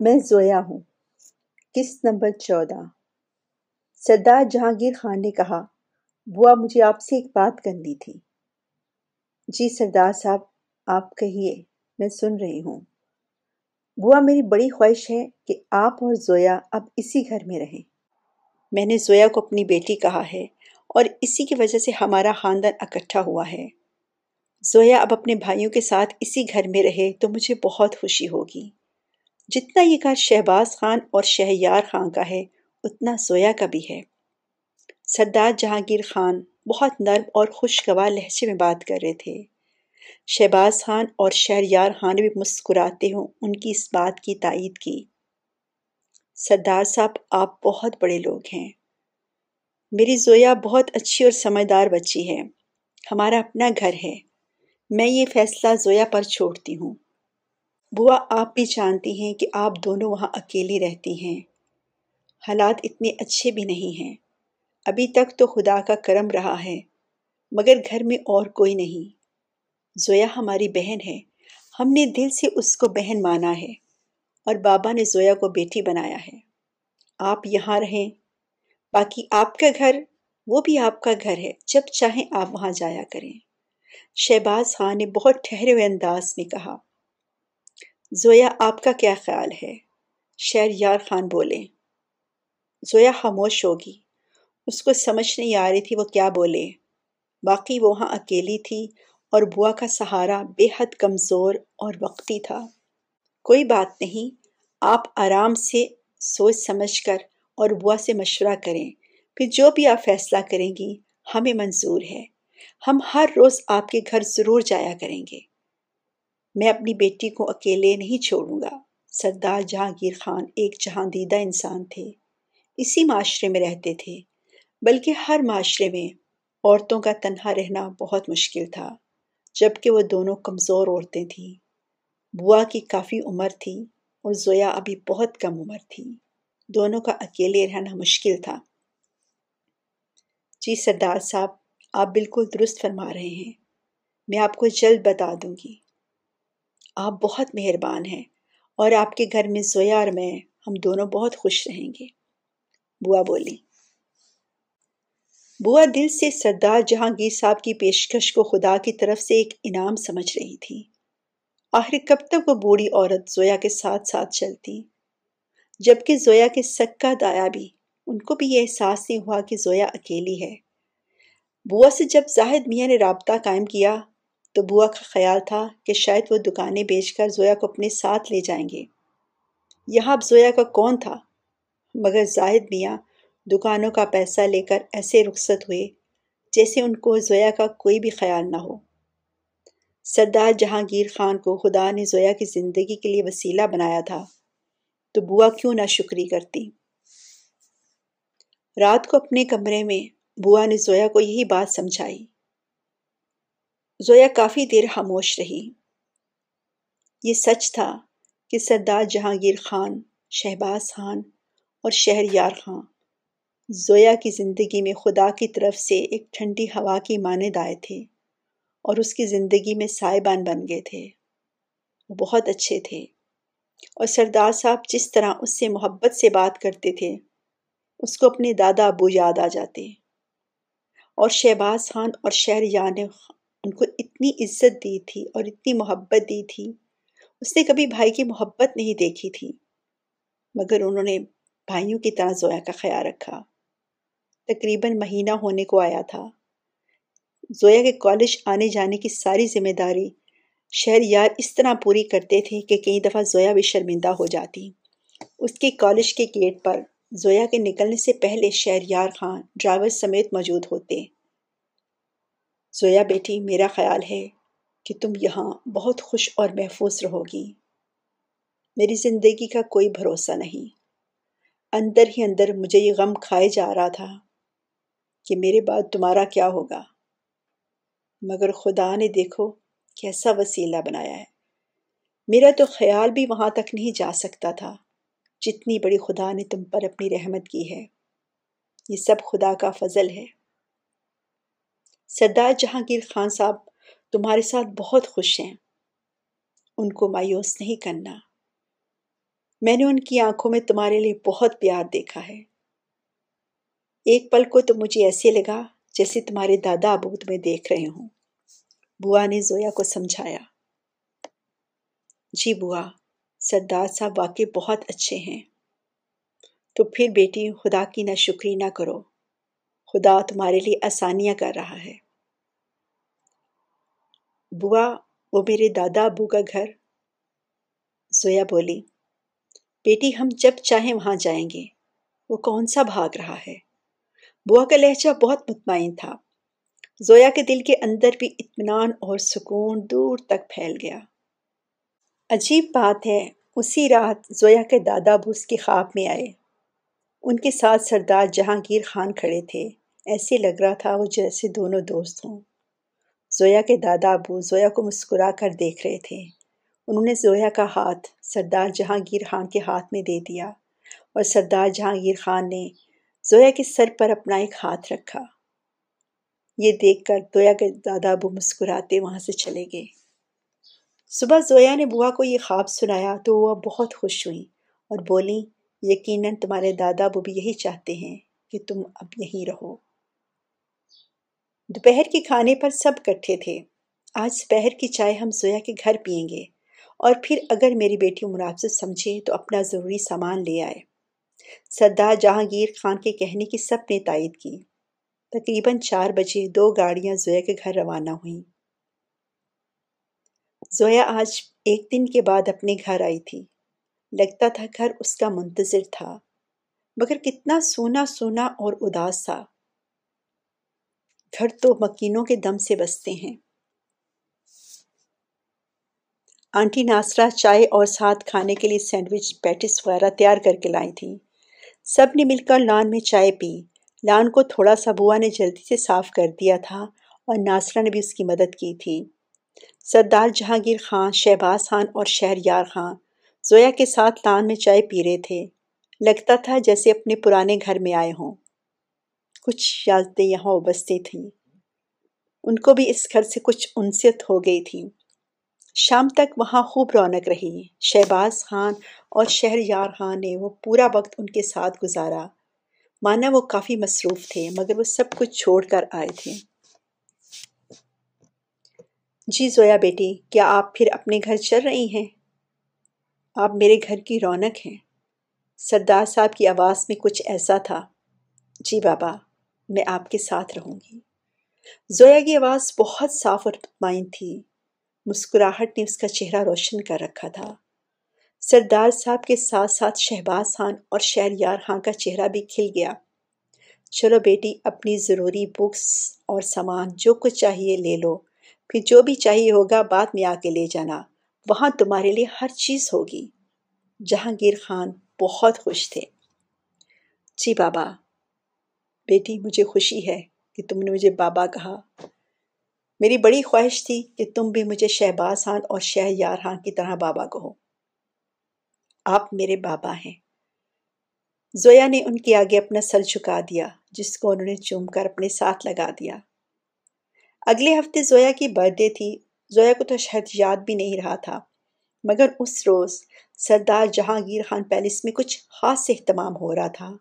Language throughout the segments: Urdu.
میں زویا ہوں۔ قسط نمبر چودہ؟ سردار جہانگیر خان نے کہا، بوا مجھے آپ سے ایک بات کرنی تھی۔ جی سردار صاحب، آپ کہیے، میں سن رہی ہوں۔ بوا میری بڑی خواہش ہے کہ آپ اور زویا اب اسی گھر میں رہیں۔ میں نے زویا کو اپنی بیٹی کہا ہے اور اسی کی وجہ سے ہمارا خاندان اکٹھا ہوا ہے۔ زویا اب اپنے بھائیوں کے ساتھ اسی گھر میں رہے تو مجھے بہت خوشی ہوگی۔ جتنا یہ گھر شہباز خان اور شہیار خان کا ہے، اتنا زویا کا بھی ہے۔ سردار جہانگیر خان بہت نرم اور خوشگوار لہجے میں بات کر رہے تھے۔ شہباز خان اور شہریار خان بھی مسکراتے ہوں ان کی اس بات کی تائید کی۔ سردار صاحب، آپ بہت بڑے لوگ ہیں۔ میری زویا بہت اچھی اور سمجھدار بچی ہے۔ ہمارا اپنا گھر ہے۔ میں یہ فیصلہ زویا پر چھوڑتی ہوں۔ بوا آپ بھی جانتی ہیں کہ آپ دونوں وہاں اکیلی رہتی ہیں۔ حالات اتنے اچھے بھی نہیں ہیں۔ ابھی تک تو خدا کا کرم رہا ہے، مگر گھر میں اور کوئی نہیں۔ زویا ہماری بہن ہے، ہم نے دل سے اس کو بہن مانا ہے اور بابا نے زویا کو بیٹی بنایا ہے۔ آپ یہاں رہیں، باقی آپ کا گھر، وہ بھی آپ کا گھر ہے۔ جب چاہیں آپ وہاں جایا کریں۔ شہباز خان نے بہت ٹھہرے ہوئے انداز میں کہا زویا، آپ کا کیا خیال ہے؟ شہر یار خان بولے۔ زویا خاموش ہوگی۔ اس کو سمجھ نہیں آ رہی تھی وہ کیا بولے۔ باقی وہ وہاں اکیلی تھی اور بوا کا سہارا بے حد کمزور اور وقتی تھا۔ کوئی بات نہیں، آپ آرام سے سوچ سمجھ کر اور بوا سے مشورہ کریں۔ پھر جو بھی آپ فیصلہ کریں گی، ہمیں منظور ہے۔ ہم ہر روز آپ کے گھر ضرور جایا کریں گے۔ میں اپنی بیٹی کو اکیلے نہیں چھوڑوں گا۔ سردار جہانگیر خان ایک جہاں دیدہ انسان تھے۔ اسی معاشرے میں رہتے تھے۔ بلکہ ہر معاشرے میں عورتوں کا تنہا رہنا بہت مشکل تھا، جبکہ وہ دونوں کمزور عورتیں تھیں۔ بوا کی کافی عمر تھی اور زویا ابھی بہت کم عمر تھی۔ دونوں کا اکیلے رہنا مشکل تھا۔ جی سردار صاحب، آپ بالکل درست فرما رہے ہیں۔ میں آپ کو جلد بتا دوں گی۔ آپ بہت مہربان ہیں اور آپ کے گھر میں زویا اور میں، ہم دونوں بہت خوش رہیں گے۔ بوا بولی بوا دل سے سردار جہانگیر صاحب کی پیشکش کو خدا کی طرف سے ایک انعام سمجھ رہی تھی۔ آخر کب تک وہ بوڑھی عورت زویا کے ساتھ ساتھ چلتی؟ جبکہ زویا کے سکا دایا بھی، ان کو بھی یہ احساس نہیں ہوا کہ زویا اکیلی ہے۔ بوا سے جب زاہد میاں نے رابطہ قائم کیا تو بوا کا خیال تھا کہ شاید وہ دکانیں بیچ کر زویا کو اپنے ساتھ لے جائیں گے۔ یہاں اب زویا کا کون تھا؟ مگر زاہد میاں دکانوں کا پیسہ لے کر ایسے رخصت ہوئے جیسے ان کو زویا کا کوئی بھی خیال نہ ہو۔ سردار جہانگیر خان کو خدا نے زویا کی زندگی کے لیے وسیلہ بنایا تھا۔ تو بوا کیوں نہ شکری کرتی؟ رات کو اپنے کمرے میں بوا نے زویا کو یہی بات سمجھائی۔ زویا کافی دیر خاموش رہی۔ یہ سچ تھا کہ سردار جہانگیر خان، شہباز خان اور شہر یار خان زویا کی زندگی میں خدا کی طرف سے ایک ٹھنڈی ہوا کی معنی آئے تھے اور اس کی زندگی میں سائبان بن گئے تھے۔ وہ بہت اچھے تھے اور سردار صاحب جس طرح اس سے محبت سے بات کرتے تھے، اس کو اپنے دادا ابو یاد آ جاتے۔ اور شہباز خان اور شہر یار ان کو اتنی عزت دی تھی اور اتنی محبت دی تھی۔ اس نے کبھی بھائی کی محبت نہیں دیکھی تھی، مگر انہوں نے بھائیوں کی طرح زویا کا خیال رکھا۔ تقریباً مہینہ ہونے کو آیا تھا۔ زویا کے کالج آنے جانے کی ساری ذمہ داری شہر یار اس طرح پوری کرتے تھے کہ کئی دفعہ زویا بھی شرمندہ ہو جاتی۔ اس کے کالج کے گیٹ پر زویا کے نکلنے سے پہلے شہر یار خان ڈرائیور سمیت موجود ہوتے۔ زویا بیٹی، میرا خیال ہے کہ تم یہاں بہت خوش اور محفوظ رہو گی میری زندگی کا کوئی بھروسہ نہیں۔ اندر ہی اندر مجھے یہ غم کھائے جا رہا تھا کہ میرے بعد تمہارا کیا ہوگا۔ مگر خدا نے دیکھو کیسا وسیلہ بنایا ہے۔ میرا تو خیال بھی وہاں تک نہیں جا سکتا تھا جتنی بڑی خدا نے تم پر اپنی رحمت کی ہے۔ یہ سب خدا کا فضل ہے۔ سردار جہانگیر خان صاحب تمہارے ساتھ بہت خوش ہیں۔ ان کو مایوس نہیں کرنا۔ میں نے ان کی آنکھوں میں تمہارے لیے بہت پیار دیکھا ہے۔ ایک پل کو تو مجھے ایسے لگا جیسے تمہارے دادا ابو تمہیں دیکھ رہے ہوں۔ بوا نے زویا کو سمجھایا۔ جی بوا، سردار صاحب واقعی بہت اچھے ہیں۔ تو پھر بیٹی، خدا کی نہ شکری نہ کرو۔ خدا تمہارے لیے آسانیاں کر رہا ہے۔ بوا، وہ میرے دادا ابو کا گھر۔ زویا بولی، بیٹی، ہم جب چاہیں وہاں جائیں گے۔ وہ کون سا بھاگ رہا ہے؟ بوا کا لہجہ بہت مطمئن تھا۔ زویا کے دل کے اندر بھی اطمینان اور سکون دور تک پھیل گیا۔ عجیب بات ہے، اسی رات زویا کے دادا ابو اس کے خواب میں آئے۔ ان کے ساتھ سردار جہانگیر خان کھڑے تھے۔ ایسے لگ رہا تھا وہ جیسے دونوں دوست ہوں۔ زویا کے دادا ابو زویا کو مسکرا کر دیکھ رہے تھے۔ انہوں نے زویا کا ہاتھ سردار جہانگیر خان کے ہاتھ میں دے دیا اور سردار جہانگیر خان نے زویا کے سر پر اپنا ایک ہاتھ رکھا۔ یہ دیکھ کر زویا کے دادا ابو مسکراتے وہاں سے چلے گئے۔ صبح زویا نے بوا کو یہ خواب سنایا تو وہ بہت خوش ہوئی اور بولی یقیناً تمہارے دادا ابو بھی یہی چاہتے ہیں کہ تم اب یہیں رہو۔ دوپہر کے کھانے پر سب کٹھے تھے۔ آج دوپہر کی چائے ہم زویا کے گھر پئیں گے۔ اور پھر اگر میری بیٹی منافظت سمجھے تو اپنا ضروری سامان لے آئے۔ سردار جہانگیر خان کے کہنے کی سب نے تائید کی۔ تقریباً چار بجے دو گاڑیاں زویا کے گھر روانہ ہوئیں۔ زویا آج ایک دن کے بعد اپنے گھر آئی تھی۔ لگتا تھا گھر اس کا منتظر تھا۔ مگر کتنا سونا سونا اور اداس تھا۔ گھر تو مکینوں کے دم سے بستے ہیں۔ آنٹی ناصرہ چائے اور ساتھ کھانے کے لیے سینڈوچ پیٹس وغیرہ تیار کر کے لائی تھیں سب نے مل کر لان میں چائے پی۔ لان کو تھوڑا سا بوا نے جلدی سے صاف کر دیا تھا اور ناصرہ نے بھی اس کی مدد کی تھی۔ سردار جہانگیر خان، شہباز خان اور شہر یار خان زویا کے ساتھ لان میں چائے پی رہے تھے۔ لگتا تھا جیسے اپنے پرانے گھر میں آئے ہوں۔ کچھ یادیں یہاں ابستے تھیں۔ ان کو بھی اس گھر سے کچھ انست ہو گئی تھی شام تک وہاں خوب رونق رہی۔ شہباز خان اور شہر یار خان نے وہ پورا وقت ان کے ساتھ گزارا۔ مانا وہ کافی مصروف تھے، مگر وہ سب کچھ چھوڑ کر آئے تھے۔ جی زویا بیٹی، کیا آپ پھر اپنے گھر چل رہی ہیں؟ آپ میرے گھر کی رونق ہیں۔ سردار صاحب کی آواز میں کچھ ایسا تھا۔ جی بابا۔ میں آپ کے ساتھ رہوں گی۔ زویا کی آواز بہت صاف اور مطمئن تھی۔ مسکراہٹ نے اس کا چہرہ روشن کر رکھا تھا۔ سردار صاحب کے ساتھ ساتھ شہباز خان اور شہر یار خان کا چہرہ بھی کھل گیا۔ چلو بیٹی، اپنی ضروری بکس اور سامان جو کچھ چاہیے لے لو۔ پھر جو بھی چاہیے ہوگا بعد میں آ کے لے جانا۔ وہاں تمہارے لیے ہر چیز ہوگی۔ جہانگیر خان بہت خوش تھے۔ جی بابا بیٹی مجھے خوشی ہے کہ تم نے مجھے بابا کہا۔ میری بڑی خواہش تھی کہ تم بھی مجھے شہباز خان اور شہ یار خان کی طرح بابا کہو۔ آپ میرے بابا ہیں۔ زویا نے ان کے آگے اپنا سر چکا دیا، جس کو انہوں نے چوم کر اپنے ساتھ لگا دیا۔ اگلے ہفتے زویا کی برتھ ڈے تھی۔ زویا کو تو شاید یاد بھی نہیں رہا تھا، مگر اس روز سردار جہانگیر خان پیلس میں کچھ خاص اہتمام ہو رہا تھا۔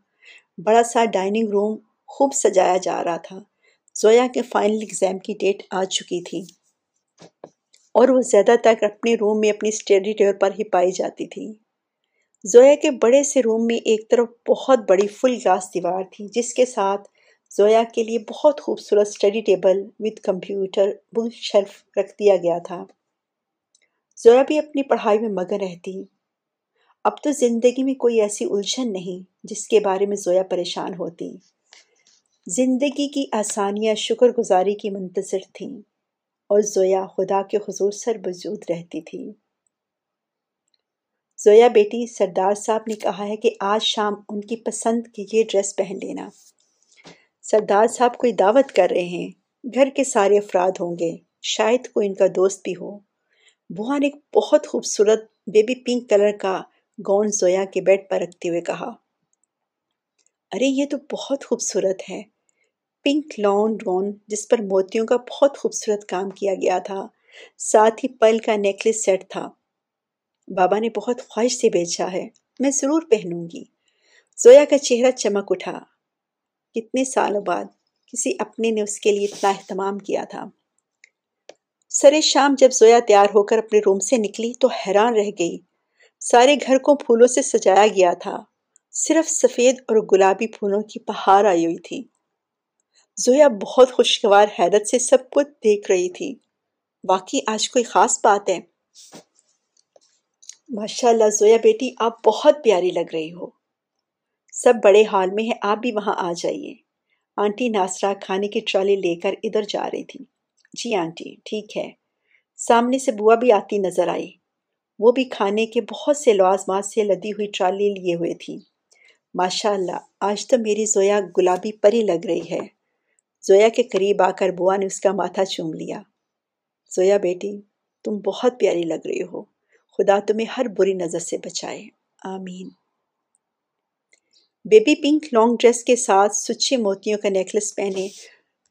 بڑا سا ڈائننگ روم خوب سجایا جا رہا تھا۔ زویا کے فائنل ایگزام کی ڈیٹ آ چکی تھی۔ اور وہ زیادہ تر اپنے روم میں اپنی اسٹڈی ٹیبل پر ہی پائی جاتی تھی۔ زویا کے بڑے سے روم میں ایک طرف بہت بڑی فل گلاس دیوار تھی، جس کے ساتھ زویا کے لیے بہت خوبصورت study table with computer bookshelf رکھ دیا گیا تھا۔ زویا بھی اپنی پڑھائی میں مگن رہتی۔ اب تو زندگی میں کوئی ایسی الجھن نہیں جس کے بارے میں زویا پریشان ہوتی۔ زندگی کی آسانیاں شکر گزاری کی منتظر تھیں اور زویا خدا کے حضور سر بجود رہتی تھی۔ زویا بیٹی سردار صاحب نے کہا ہے کہ آج شام ان کی پسند کی یہ ڈریس پہن لینا۔ سردار صاحب کوئی دعوت کر رہے ہیں، گھر کے سارے افراد ہوں گے، شاید کوئی ان کا دوست بھی ہو۔ بہا نے ایک بہت خوبصورت بیبی پنک کلر کا گون زویا کے بیڈ پر رکھتے ہوئے کہا۔ ارے یہ تو بہت خوبصورت ہے۔ پنک لان ڈون جس پر موتیوں کا بہت خوبصورت کام کیا گیا تھا، ساتھ ہی پل کا نیکلس سیٹ تھا۔ بابا نے بہت خواہش سے بیچا ہے، میں ضرور پہنوں گی۔ زویا کا چہرہ چمک اٹھا۔ کتنے سالوں بعد کسی اپنے نے اس کے لیے اتنا اہتمام کیا تھا۔ سرے شام جب زویا تیار ہو کر اپنے روم سے نکلی تو حیران رہ گئی۔ سارے گھر کو پھولوں سے سجایا گیا تھا۔ صرف سفید اور گلابی پھولوں کی پہاڑ آئی ہوئی تھی۔ زویا بہت خوشگوار حیرت سے سب کچھ دیکھ رہی تھی۔ واقعی آج کوئی خاص بات ہے۔ ماشاء اللہ زویا بیٹی، آپ بہت پیاری لگ رہی ہو۔ سب بڑے حال میں ہیں، آپ بھی وہاں آ جائیے۔ آنٹی ناسرا کھانے کی ٹرالی لے کر ادھر جا رہی تھی جی آنٹی، ٹھیک ہے۔ سامنے سے بوا بھی آتی نظر آئی۔ وہ بھی کھانے کے بہت سے لوازمات سے لدی ہوئی ٹرالی لیے ہوئے تھی ماشاء اللہ آج تو میری زویا گلابی پری لگ رہی ہے۔ زویا کے قریب آ کر بوا نے اس کا ماتھا چوم لیا۔ زویا بیٹی، تم بہت پیاری لگ رہی ہو۔ خدا تمہیں ہر بری نظر سے بچائے۔ آمین۔ بیبی پنک لانگ ڈریس کے ساتھ سچے موتیوں کا نیکلس پہنے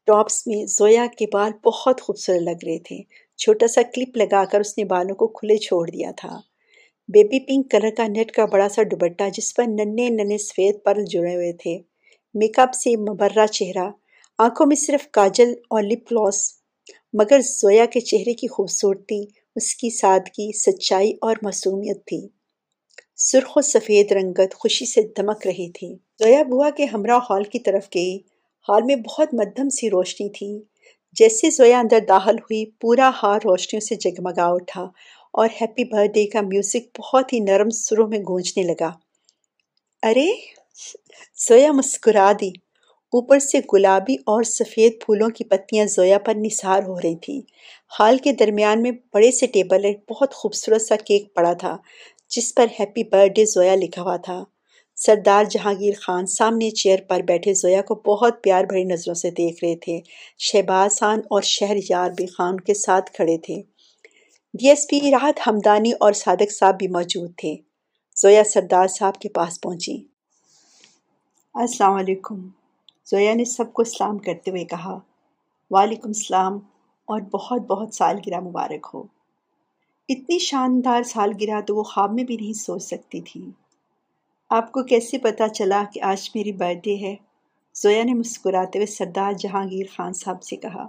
ٹاپس میں زویا کے بال بہت خوبصورت لگ رہے تھے۔ چھوٹا سا کلپ لگا کر اس نے بالوں کو کھلے چھوڑ دیا تھا۔ بیبی پنک کلر کا نیٹ کا بڑا سا دوپٹہ جس پر ننے ننے سفید پرل جڑے ہوئے تھے۔ میک اپ سے مبرہ چہرہ آنکھوں میں صرف کاجل اور لپ گلوس مگر زویا کے چہرے کی خوبصورتی، اس کی سادگی، سچائی اور معصومیت تھی۔ سرخ و سفید رنگت خوشی سے دمک رہی تھی۔ زویا بوا کے ہمراہ ہال کی طرف گئی۔ ہال میں بہت مدھم سی روشنی تھی۔ جیسے زویا اندر داخل ہوئی، پورا ہال روشنیوں سے جگمگا اٹھا اور ہیپی برتھ ڈے کا میوزک بہت ہی نرم سروں میں گونجنے لگا۔ ارے! زویا مسکرا دی۔ اوپر سے گلابی اور سفید پھولوں کی پتیاں زویا پر نثار ہو رہی تھی ہال کے درمیان میں بڑے سے ٹیبل ایک بہت خوبصورت سا کیک پڑا تھا، جس پر ہیپی برتھ ڈے زویا لکھا ہوا تھا۔ سردار جہانگیر خان سامنے چیئر پر بیٹھے زویا کو بہت پیار بھری نظروں سے دیکھ رہے تھے۔ شہباز خان اور شہر یار بھی خان کے ساتھ کھڑے تھے۔ D S P Rahat Hamdani اور صادق صاحب بھی موجود تھے۔ زویا سردار صاحب کے پاس پہنچی السلام علیکم۔ زویا نے سب کو سلام کرتے ہوئے کہا، وعلیکم السلام اور بہت بہت سالگرہ مبارک ہو۔ اتنی شاندار سالگرہ تو وہ خواب میں بھی نہیں سوچ سکتی تھی۔ آپ کو کیسے پتا چلا کہ آج میری برتھ ڈے ہے؟ زویا نے مسکراتے ہوئے سردار جہانگیر خان صاحب سے کہا،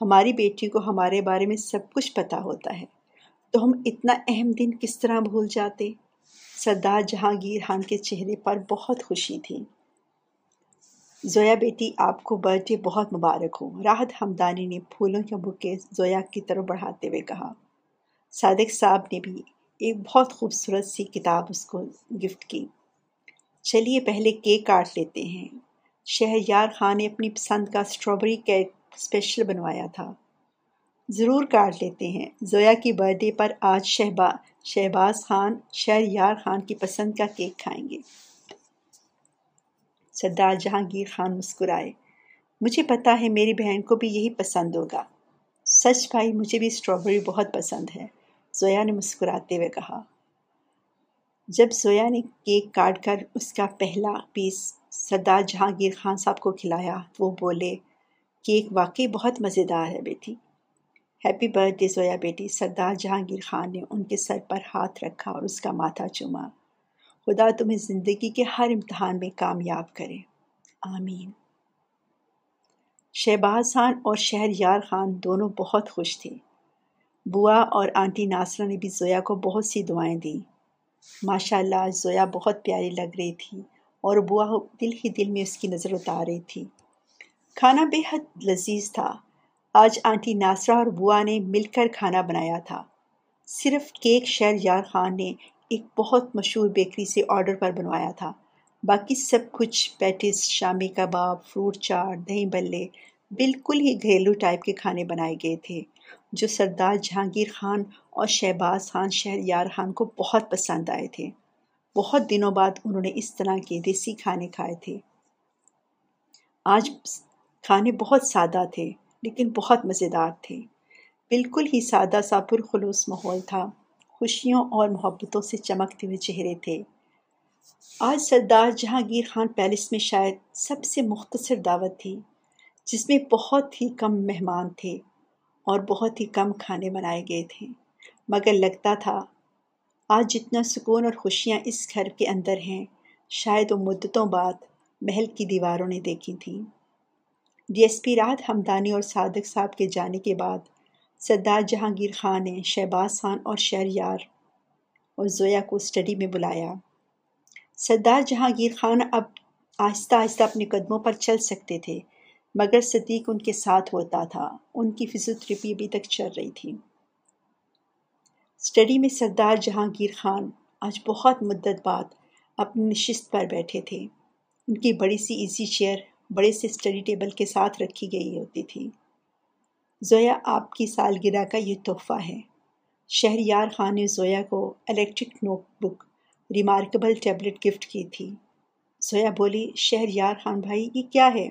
ہماری بیٹی کو ہمارے بارے میں سب کچھ پتا ہوتا ہے، تو ہم اتنا اہم دن کس طرح بھول جاتے؟ سردار جہانگیر خان کے چہرے پر بہت خوشی تھی۔ زویا بیٹی، آپ کو برتھ ڈے بہت مبارک ہو۔ راحت ہمدانی نے پھولوں کے بکے زویا کی طرف بڑھاتے ہوئے کہا۔ صادق صاحب نے بھی ایک بہت خوبصورت سی کتاب اس کو گفٹ کی۔ چلیے پہلے کیک کاٹ لیتے ہیں۔ شہر یار خان نے اپنی پسند کا اسٹرابری کیک اسپیشل بنوایا تھا۔ ضرور کاٹ لیتے ہیں۔ زویا کی برتھ ڈے پر آج شہبا شہباز خان شہر یار خان کی پسند کا کیک کھائیں گے۔ سردار جہانگیر خان مسکرائے۔ مجھے پتا ہے میری بہن کو بھی یہی پسند ہوگا۔ سچ بھائی، مجھے بھی اسٹرابری بہت پسند ہے، زویا نے مسکراتے ہوئے کہا۔ جب زویا نے کیک کاٹ کر اس کا پہلا پیس سردار جہانگیر خان صاحب کو کھلایا تو وہ بولے، کیک واقعی بہت مزیدار ہے بیٹی۔ ہیپی برتھ ڈے زویا بیٹی۔ سردار جہانگیر خان نے ان کے سر پر ہاتھ رکھا اور اس کا ماتھا چوما۔ خدا تمہیں زندگی کے ہر امتحان میں کامیاب کرے۔ آمین۔ شہباز خان اور شہر یار خان دونوں بہت خوش تھے۔ بوا اور آنٹی ناصرہ نے بھی زویا کو بہت سی دعائیں دیں۔ ماشاء اللہ زویا بہت پیاری لگ رہی تھی اور بوا دل ہی دل میں اس کی نظر اتار رہی تھی کھانا بے حد لذیذ تھا۔ آج آنٹی ناصرہ اور بوا نے مل کر کھانا بنایا تھا۔ صرف کیک شہر یار خان نے ایک بہت مشہور بیکری سے آرڈر پر بنوایا تھا۔ باقی سب کچھ پیٹس شامی کباب، فروٹ چاٹ دہی بلے، بالکل ہی گھریلو ٹائپ کے کھانے بنائے گئے تھے، جو سردار جہانگیر خان اور شہباز خان شہر یار خان کو بہت پسند آئے تھے۔ بہت دنوں بعد انہوں نے اس طرح کے دیسی کھانے کھائے تھے۔ آج کھانے بہت سادہ تھے، لیکن بہت مزیدار تھے۔ بالکل ہی سادہ سا پرخلوص ماحول تھا۔ خوشیوں اور محبتوں سے چمکتے ہوئے چہرے تھے۔ آج سردار جہانگیر خان پیلس میں شاید سب سے مختصر دعوت تھی، جس میں بہت ہی کم مہمان تھے اور بہت ہی کم کھانے بنائے گئے تھے۔ مگر لگتا تھا، آج جتنا سکون اور خوشیاں اس گھر کے اندر ہیں، شاید وہ مدتوں بعد محل کی دیواروں نے دیکھی تھیں۔ ڈی ایس پی رات ہمدانی اور صادق صاحب کے جانے کے بعد سردار جہانگیر خان نے شہباز خان اور شہریار اور زویا کو اسٹڈی میں بلایا۔ سردار جہانگیر خان اب آہستہ آہستہ اپنے قدموں پر چل سکتے تھے، مگر صدیق ان کے ساتھ ہوتا تھا۔ ان کی فزیوتھراپی ابھی تک چل رہی تھی۔ اسٹڈی میں سردار جہانگیر خان آج بہت مدت بعد اپنی نشست پر بیٹھے تھے۔ ان کی بڑی سی ایزی چیئر بڑے سے اسٹڈی ٹیبل کے ساتھ رکھی گئی ہوتی تھی۔ زویا، آپ کی سالگرہ کا یہ تحفہ ہے۔ شہریار خان نے زویا کو electric notebook remarkable tablet gift کی تھی۔ زویا بولی، شہریار خان بھائی، یہ کیا ہے؟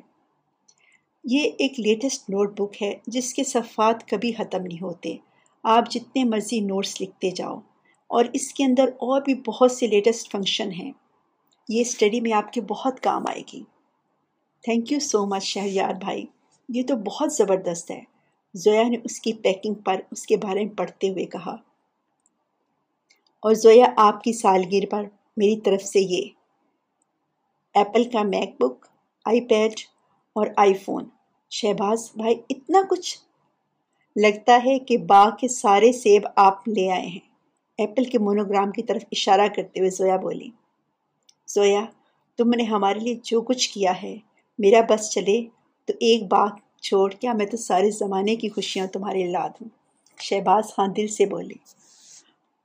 یہ ایک لیٹسٹ نوٹ بک ہے، جس کے صفحات کبھی ختم نہیں ہوتے۔ آپ جتنے مرضی نوٹس لکھتے جاؤ۔ اور اس کے اندر اور بھی بہت سے لیٹسٹ فنکشن ہیں۔ یہ اسٹڈی میں آپ کے بہت کام آئے گی۔ Thank you so much Shahryar بھائی۔ یہ تو بہت زبردست ہے۔ زویا نے اس کی پیکنگ پر، اس کے بارے میں پڑھتے ہوئے کہا، اور زویا آپ کی سالگیر پر میری طرف سے یہ ایپل کا میک بک آئی پیڈ اور آئی فون شہباز بھائی، اتنا کچھ لگتا ہے کہ باغ کے سارے سیب آپ لے آئے ہیں۔ ایپل کے مونوگرام کی طرف اشارہ کرتے ہوئے زویا بولی زویا تم نے ہمارے لیے جو کچھ کیا ہے، میرا بس چلے تو ایک باغ چھوڑ، کیا میں تو سارے زمانے کی خوشیاں تمہارے لا دوں شہباز خان دل سے بولے،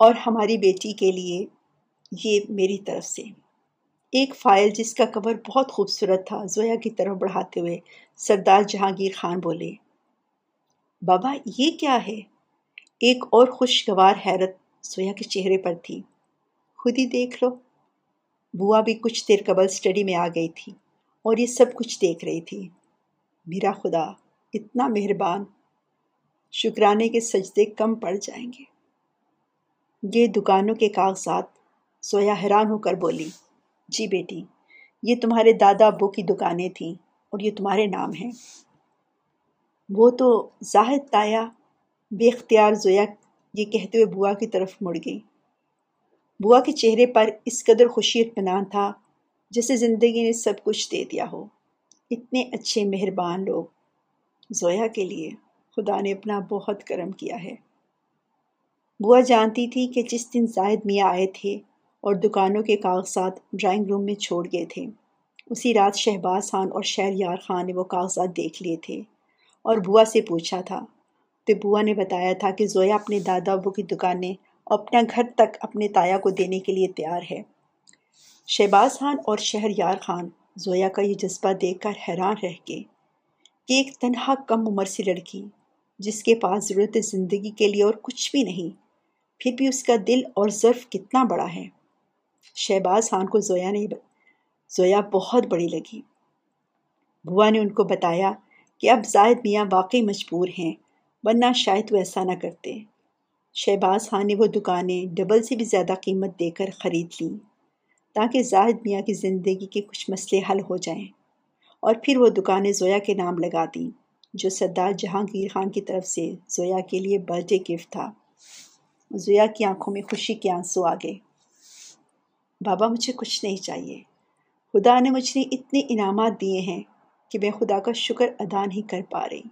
اور ہماری بیٹی کے لیے یہ میری طرف سے۔ ایک فائل جس کا کور بہت خوبصورت تھا، زویا کی طرف بڑھاتے ہوئے سردار جہانگیر خان بولے، بابا یہ کیا ہے؟ ایک اور خوشگوار حیرت زویا کے چہرے پر تھی۔ خود ہی دیکھ لو۔ بوا بھی کچھ دیر قبل اسٹڈی میں آ گئی تھی اور یہ سب کچھ دیکھ رہی تھی۔ میرا خدا، اتنا مہربان، شکرانے کے سجدے کم پڑ جائیں گے۔ یہ دکانوں کے کاغذات سویا حیران ہو کر بولی جی بیٹی، یہ تمہارے دادا ابو کی دکانیں تھیں اور یہ تمہارے نام ہیں۔ وہ تو زاہد تایا، بے اختیار زویا یہ کہتے ہوئے بوا کی طرف مڑ گئی۔ بوا کے چہرے پر اس قدر خوشی اطمینان تھا جیسے زندگی نے سب کچھ دے دیا ہو۔ اتنے اچھے مہربان لوگ۔ زویا کے لیے خدا نے اپنا بہت کرم کیا ہے۔ بوا جانتی تھی کہ جس دن زائد میاں آئے تھے اور دکانوں کے کاغذات ڈرائنگ روم میں چھوڑ گئے تھے، اسی رات شہباز خان اور شہریار خان نے وہ کاغذات دیکھ لیے تھے اور بوا سے پوچھا تھا۔ تو بوا نے بتایا تھا کہ زویا اپنے دادا ابو کی دکانیں اور اپنا گھر تک اپنے تایا کو دینے کے لیے تیار ہے۔ شہباز خان اور شہریار خان زویا کا یہ جذبہ دیکھ کر حیران رہ گئے کہ ایک تنہا کم عمر سی لڑکی جس کے پاس ضرورت زندگی کے لیے اور کچھ بھی نہیں، پھر بھی اس کا دل اور ظرف کتنا بڑا ہے۔ شہباز خان کو زویا نے زویا بہت بڑی لگی۔ بوا نے ان کو بتایا کہ اب زائد میاں واقعی مجبور ہیں، ورنہ شاید وہ ایسا نہ کرتے۔ شہباز خان نے وہ دکانیں ڈبل سے بھی زیادہ قیمت دے کر خرید لیں۔ تاکہ زاہد میاں کی زندگی کے کچھ مسئلے حل ہو جائیں۔ اور پھر وہ دکانیں زویا کے نام لگا دیں، جو سردار جہانگیر خان کی طرف سے زویا کے لیے برتھ ڈے گفٹ تھا۔ زویا کی آنکھوں میں خوشی کے آنسو آ گئے۔ بابا، مجھے کچھ نہیں چاہیے۔ خدا نے مجھے اتنے انعامات دیے ہیں کہ میں خدا کا شکر ادا نہیں کر پا رہی۔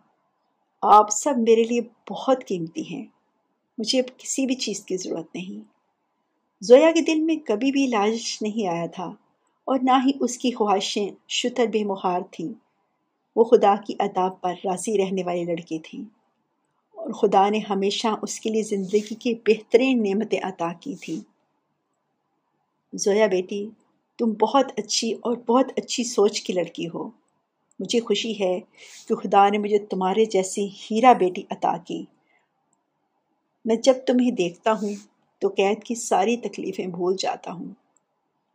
آپ سب میرے لیے بہت قیمتی ہیں۔ مجھے اب کسی بھی چیز کی ضرورت نہیں۔ زویا کے دل میں کبھی بھی لالچ نہیں آیا تھا اور نہ ہی اس کی خواہشیں شتر بے مہار تھیں۔ وہ خدا کی عطاب پر راضی رہنے والی لڑکی تھی اور خدا نے ہمیشہ اس کے لیے زندگی کی بہترین نعمتیں عطا کی تھیں۔ زویا بیٹی، تم بہت اچھی اور بہت اچھی سوچ کی لڑکی ہو۔ مجھے خوشی ہے کہ خدا نے مجھے تمہارے جیسی ہیرا بیٹی عطا کی۔ میں جب تمہیں دیکھتا ہوں تو قید کی ساری تکلیفیں بھول جاتا ہوں۔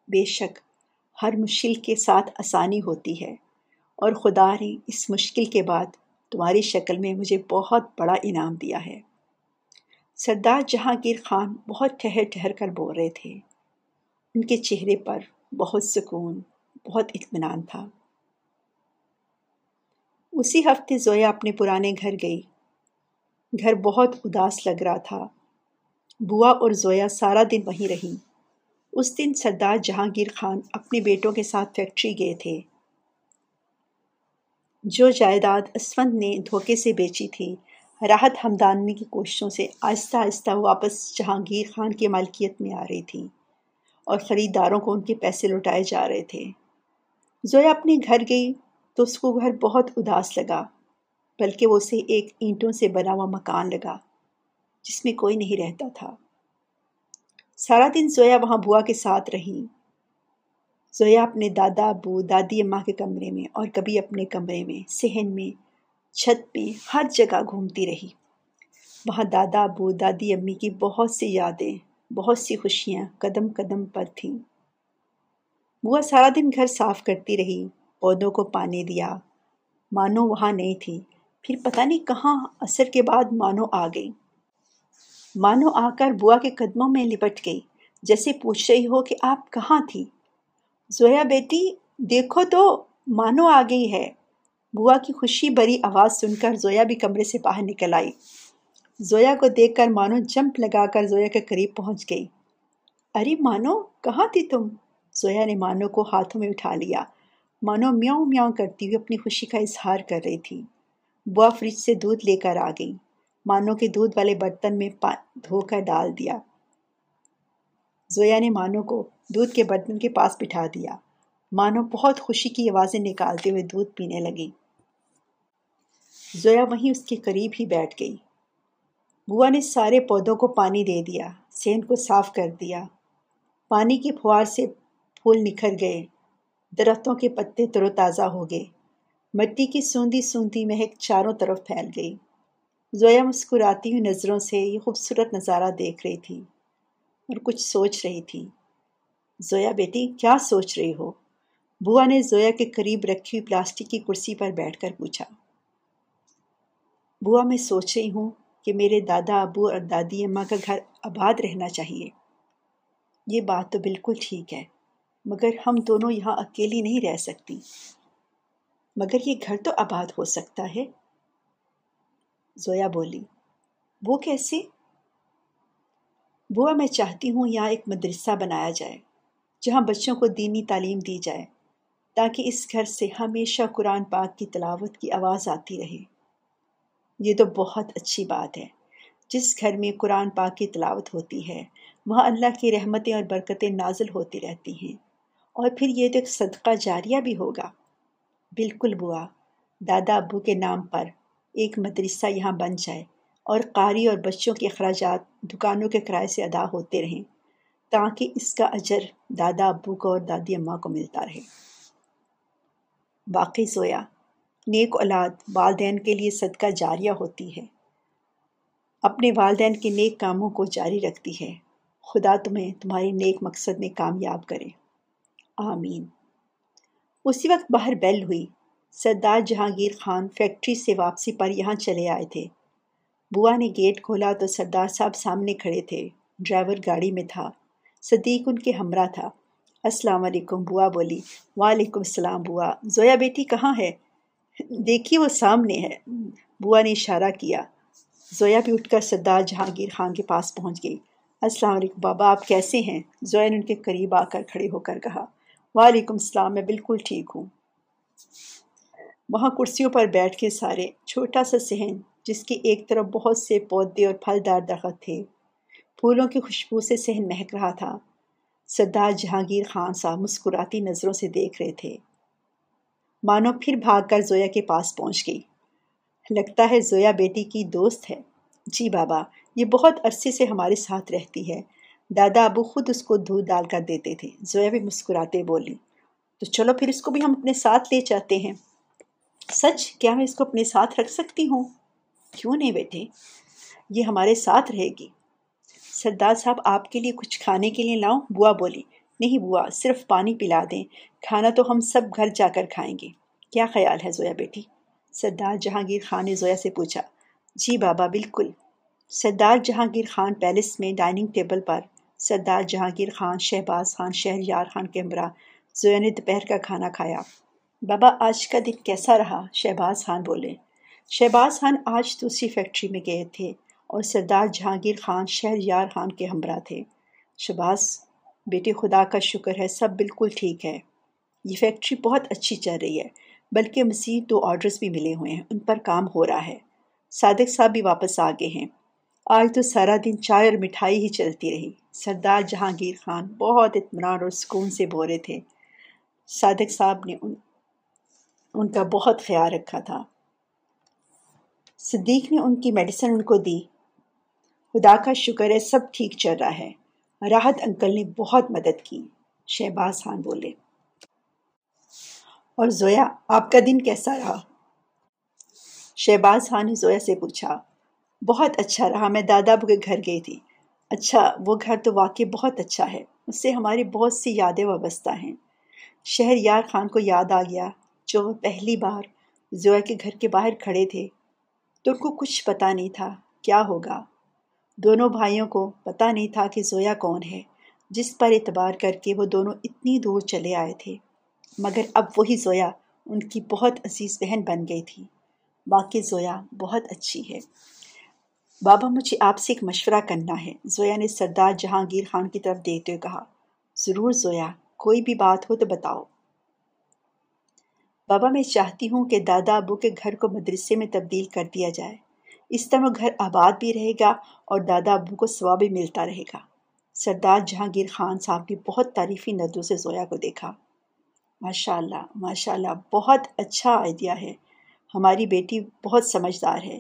بے شک ہر مشکل کے ساتھ آسانی ہوتی ہے۔ اور خدا نے اس مشکل کے بعد تمہاری شکل میں مجھے بہت بڑا انعام دیا ہے۔ سردار جہانگیر خان بہت ٹھہر ٹھہر کر بول رہے تھے۔ ان کے چہرے پر بہت سکون، بہت اطمینان تھا۔ اسی ہفتے زویا اپنے پرانے گھر گئی۔ گھر بہت اداس لگ رہا تھا۔ بوا اور زویا سارا دن وہیں رہیں اس دن سردار جہانگیر خان اپنے بیٹوں کے ساتھ فیکٹری گئے تھے۔ جو جائیداد اسفند نے دھوکے سے بیچی تھی، راحت ہمدانی کی کوششوں سے آہستہ آہستہ واپس جہانگیر خان کی مالکیت میں آ رہی تھی اور خریداروں کو ان کے پیسے لوٹائے جا رہے تھے۔ زویا اپنے گھر گئی تو اس کو گھر بہت اداس لگا، بلکہ وہ اسے ایک اینٹوں سے بنا ہوا مکان لگا۔ جس میں کوئی نہیں رہتا تھا۔ سارا دن زویا وہاں بوا کے ساتھ رہی۔ زویا اپنے دادا، ابو، دادی، اماں کے کمرے میں اور کبھی اپنے کمرے میں، صحن میں، چھت پہ ہر جگہ گھومتی رہی۔ وہاں دادا، ابو، دادی، امی کی بہت سی یادیں، بہت سی خوشیاں قدم قدم پر تھیں۔ بوا سارا دن گھر صاف کرتی رہی، پودوں کو پانی دیا۔ مانو وہاں نہیں تھی۔ پھر پتہ نہیں کہاں، اثر کے بعد مانو آ گئی۔ مانو آ کر بوا کے قدموں میں لپٹ گئی، جیسے پوچھ رہی ہو کہ آپ کہاں تھی۔ زویا بیٹی، دیکھو تو، مانو آ گئی ہے۔ بوا کی خوشی بری آواز سن کر زویا بھی کمرے سے باہر نکل آئی۔ زویا کو دیکھ کر مانو جمپ لگا کر زویا کے قریب پہنچ گئی۔ ارے مانو، کہاں تھی تم؟ زویا نے مانو کو ہاتھوں میں اٹھا لیا۔ مانو میاؤں میاؤں کرتی ہوئی اپنی خوشی کا اظہار کر رہی تھی۔ بوا فریج سے دودھ لے کر آ گئی۔ مانو کے دودھ والے برتن میں دھو کر ڈال دیا۔ زویا نے مانو کو دودھ کے برتن کے پاس بٹھا دیا۔ مانو بہت خوشی کی آوازیں نکالتے ہوئے دودھ پینے لگی زویا وہیں اس کے قریب ہی بیٹھ گئی۔ بوا نے سارے پودوں کو پانی دے دیا سین کو صاف کر دیا۔ پانی کی پھوار سے پھول نکھر گئے۔ درختوں کے پتے تر و تازہ ہو گئے۔ مٹی کی سوندی سوندی مہک چاروں طرف پھیل گئی۔ زویا مسکراتی ہوئی نظروں سے یہ خوبصورت نظارہ دیکھ رہی تھی اور کچھ سوچ رہی تھی۔ زویا بیٹی، کیا سوچ رہی ہو؟ بوا نے زویا کے قریب رکھی ہوئی پلاسٹک کی کرسی پر بیٹھ کر پوچھا۔ بوا میں سوچ رہی ہوں کہ میرے دادا، ابو اور دادی، اماں کا گھر آباد رہنا چاہیے۔ یہ بات تو بالکل ٹھیک ہے، مگر ہم دونوں یہاں اکیلی نہیں رہ سکتی۔ مگر یہ گھر تو آباد ہو سکتا ہے۔ زویا بولی، وہ کیسے بوا میں چاہتی ہوں یہاں ایک مدرسہ بنایا جائے، جہاں بچوں کو دینی تعلیم دی جائے، تاکہ اس گھر سے ہمیشہ قرآن پاک کی تلاوت کی آواز آتی رہے۔ یہ تو بہت اچھی بات ہے۔ جس گھر میں قرآن پاک کی تلاوت ہوتی ہے، وہاں اللہ کی رحمتیں اور برکتیں نازل ہوتی رہتی ہیں۔ اور پھر یہ تو ایک صدقہ جاریہ بھی ہوگا۔ بالکل بوا، دادا ابو کے نام پر ایک مدرسہ یہاں بن جائے اور قاری اور بچوں کے اخراجات دکانوں کے کرائے سے ادا ہوتے رہیں، تاکہ اس کا اجر دادا ابو کو اور دادی اماں کو ملتا رہے۔ باقی سویا، نیک اولاد والدین کے لیے صدقہ جاریہ ہوتی ہے۔ اپنے والدین کے نیک کاموں کو جاری رکھتی ہے۔ خدا تمہیں تمہاری نیک مقصد میں کامیاب کرے۔ آمین۔ اسی وقت باہر بیل ہوئی۔ سردار جہانگیر خان فیکٹری سے واپسی پر یہاں چلے آئے تھے۔ بوا نے گیٹ کھولا تو سردار صاحب سامنے کھڑے تھے۔ ڈرائیور گاڑی میں تھا۔ صدیق ان کے ہمراہ تھا۔ السلام علیکم، بوا بولی۔ وعلیکم السلام، بوا۔ زویا بیٹی کہاں ہے؟ دیکھیے وہ سامنے ہے۔ بوا نے اشارہ کیا۔ زویا بھی اٹھ کر سردار جہانگیر خان کے پاس پہنچ گئی۔ السلام علیکم، بابا، آپ کیسے ہیں؟ زویا نے ان کے قریب آ کر کھڑے ہو کر کہا۔ وعلیکم السلام، میں بالکل ٹھیک ہوں۔ وہاں کرسیوں پر بیٹھ کے سارے چھوٹا سا صحن، جس کی ایک طرف بہت سے پودے اور پھلدار درخت تھے۔ پھولوں کی خوشبو سے صحن مہک رہا تھا۔ سردار جہانگیر خان صاحب مسکراتی نظروں سے دیکھ رہے تھے۔ مانو پھر بھاگ کر زویا کے پاس پہنچ گئی۔ لگتا ہے زویا بیٹی کی دوست ہے۔ جی بابا، یہ بہت عرصے سے ہمارے ساتھ رہتی ہے۔ دادا ابو خود اس کو دودھ ڈال کر دیتے تھے۔ زویا بھی مسکراتے بولی، تو چلو پھر اس کو بھی ہم اپنے ساتھ لے جاتے ہیں۔ سچ، کیا میں اس کو اپنے ساتھ رکھ سکتی ہوں؟ کیوں نہیں بیٹے؟ یہ ہمارے ساتھ رہے گی۔ سردار صاحب، آپ کے لیے کچھ کھانے کے لیے لاؤں؟ بوا بولی، نہیں بوا، صرف پانی پلا دیں۔ کھانا تو ہم سب گھر جا کر کھائیں گے۔ کیا خیال ہے زویا بیٹی؟ سردار جہانگیر خان نے زویا سے پوچھا۔ جی بابا، بالکل۔ سردار جہانگیر خان پیلس میں ڈائننگ ٹیبل پر۔ سردار جہانگیر خان، شہباز خان، شہریار خان کے ہمراہ زویا نے دوپہر کا کھانا کھایا۔ بابا، آج کا دن کیسا رہا؟ شہباز خان بولے، شہباز خان آج دوسری فیکٹری میں گئے تھے اور سردار جہانگیر خان شہر یار خان کے ہمراہ تھے۔ شباز بیٹے خدا کا شکر ہے، سب بالکل ٹھیک ہے۔ یہ فیکٹری بہت اچھی چل رہی ہے، بلکہ مزید دو آرڈرز بھی ملے ہوئے ہیں، ان پر کام ہو رہا ہے۔ صادق صاحب بھی واپس آ گئے ہیں۔ آج تو سارا دن چائے اور مٹھائی ہی چلتی رہی۔ سردار جہانگیر خان بہت اطمینان اور سکون سے بورے تھے۔ صادق صاحب نے ان ان کا بہت خیال رکھا تھا۔ صدیق نے ان کی میڈیسن ان کو دی۔ خدا کا شکر ہے سب ٹھیک چل رہا ہے۔ راحت انکل نے بہت مدد کی۔ شہباز خان بولے۔ اور زویا، آپ کا دن کیسا رہا؟ شہباز خان نے زویا سے پوچھا۔ بہت اچھا رہا، میں دادا ابو کے گھر گئی تھی۔ اچھا وہ گھر تو واقعی بہت اچھا ہے۔ اس سے ہماری بہت سی یادیں وابستہ ہیں۔ شہر یار خان کو یاد آ گیا۔ جو وہ پہلی بار زویا کے گھر کے باہر کھڑے تھے، تو ان کو کچھ پتہ نہیں تھا کیا ہوگا۔ دونوں بھائیوں کو پتہ نہیں تھا کہ زویا کون ہے، جس پر اعتبار کر کے وہ دونوں اتنی دور چلے آئے تھے۔ مگر اب وہی زویا ان کی بہت عزیز بہن بن گئی تھی۔ باقی زویا بہت اچھی ہے۔ بابا، مجھے آپ سے ایک مشورہ کرنا ہے۔ زویا نے سردار جہانگیر خان کی طرف دیکھتے ہوئے کہا، ضرور زویا، کوئی بھی بات ہو تو بتاؤ۔ بابا میں چاہتی ہوں کہ دادا ابو کے گھر کو مدرسے میں تبدیل کر دیا جائے۔ اس طرح گھر آباد بھی رہے گا اور دادا ابو کو ثواب بھی ملتا رہے گا۔ سردار جہانگیر خان صاحب کی بہت تعریفی نظروں سے زویا کو دیکھا۔ ماشاء اللہ ماشاء اللہ بہت اچھا آئیڈیا ہے۔ ہماری بیٹی بہت سمجھدار ہے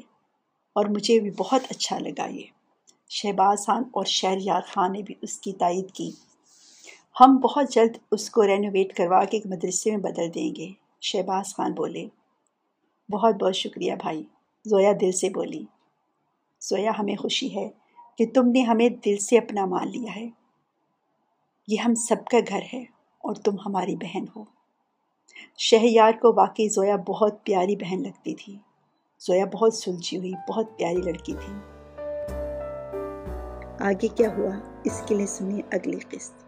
اور مجھے بھی بہت اچھا لگا یہ۔ شہباز خان اور شہریار خان نے بھی اس کی تائید کی۔ ہم بہت جلد اس کو رینوویٹ کروا کے ایک مدرسے میں بدل دیں گے۔ شہباز خان بولے، بہت بہت شکریہ بھائی، زویا دل سے بولی۔ زویا، ہمیں خوشی ہے کہ تم نے ہمیں دل سے اپنا مان لیا ہے۔ یہ ہم سب کا گھر ہے اور تم ہماری بہن ہو۔ شہیار کو واقعی زویا بہت پیاری بہن لگتی تھی۔ زویا بہت سلجھی ہوئی، بہت پیاری لڑکی تھی۔ آگے کیا ہوا؟ اس کے لیے سنیے اگلی قسط۔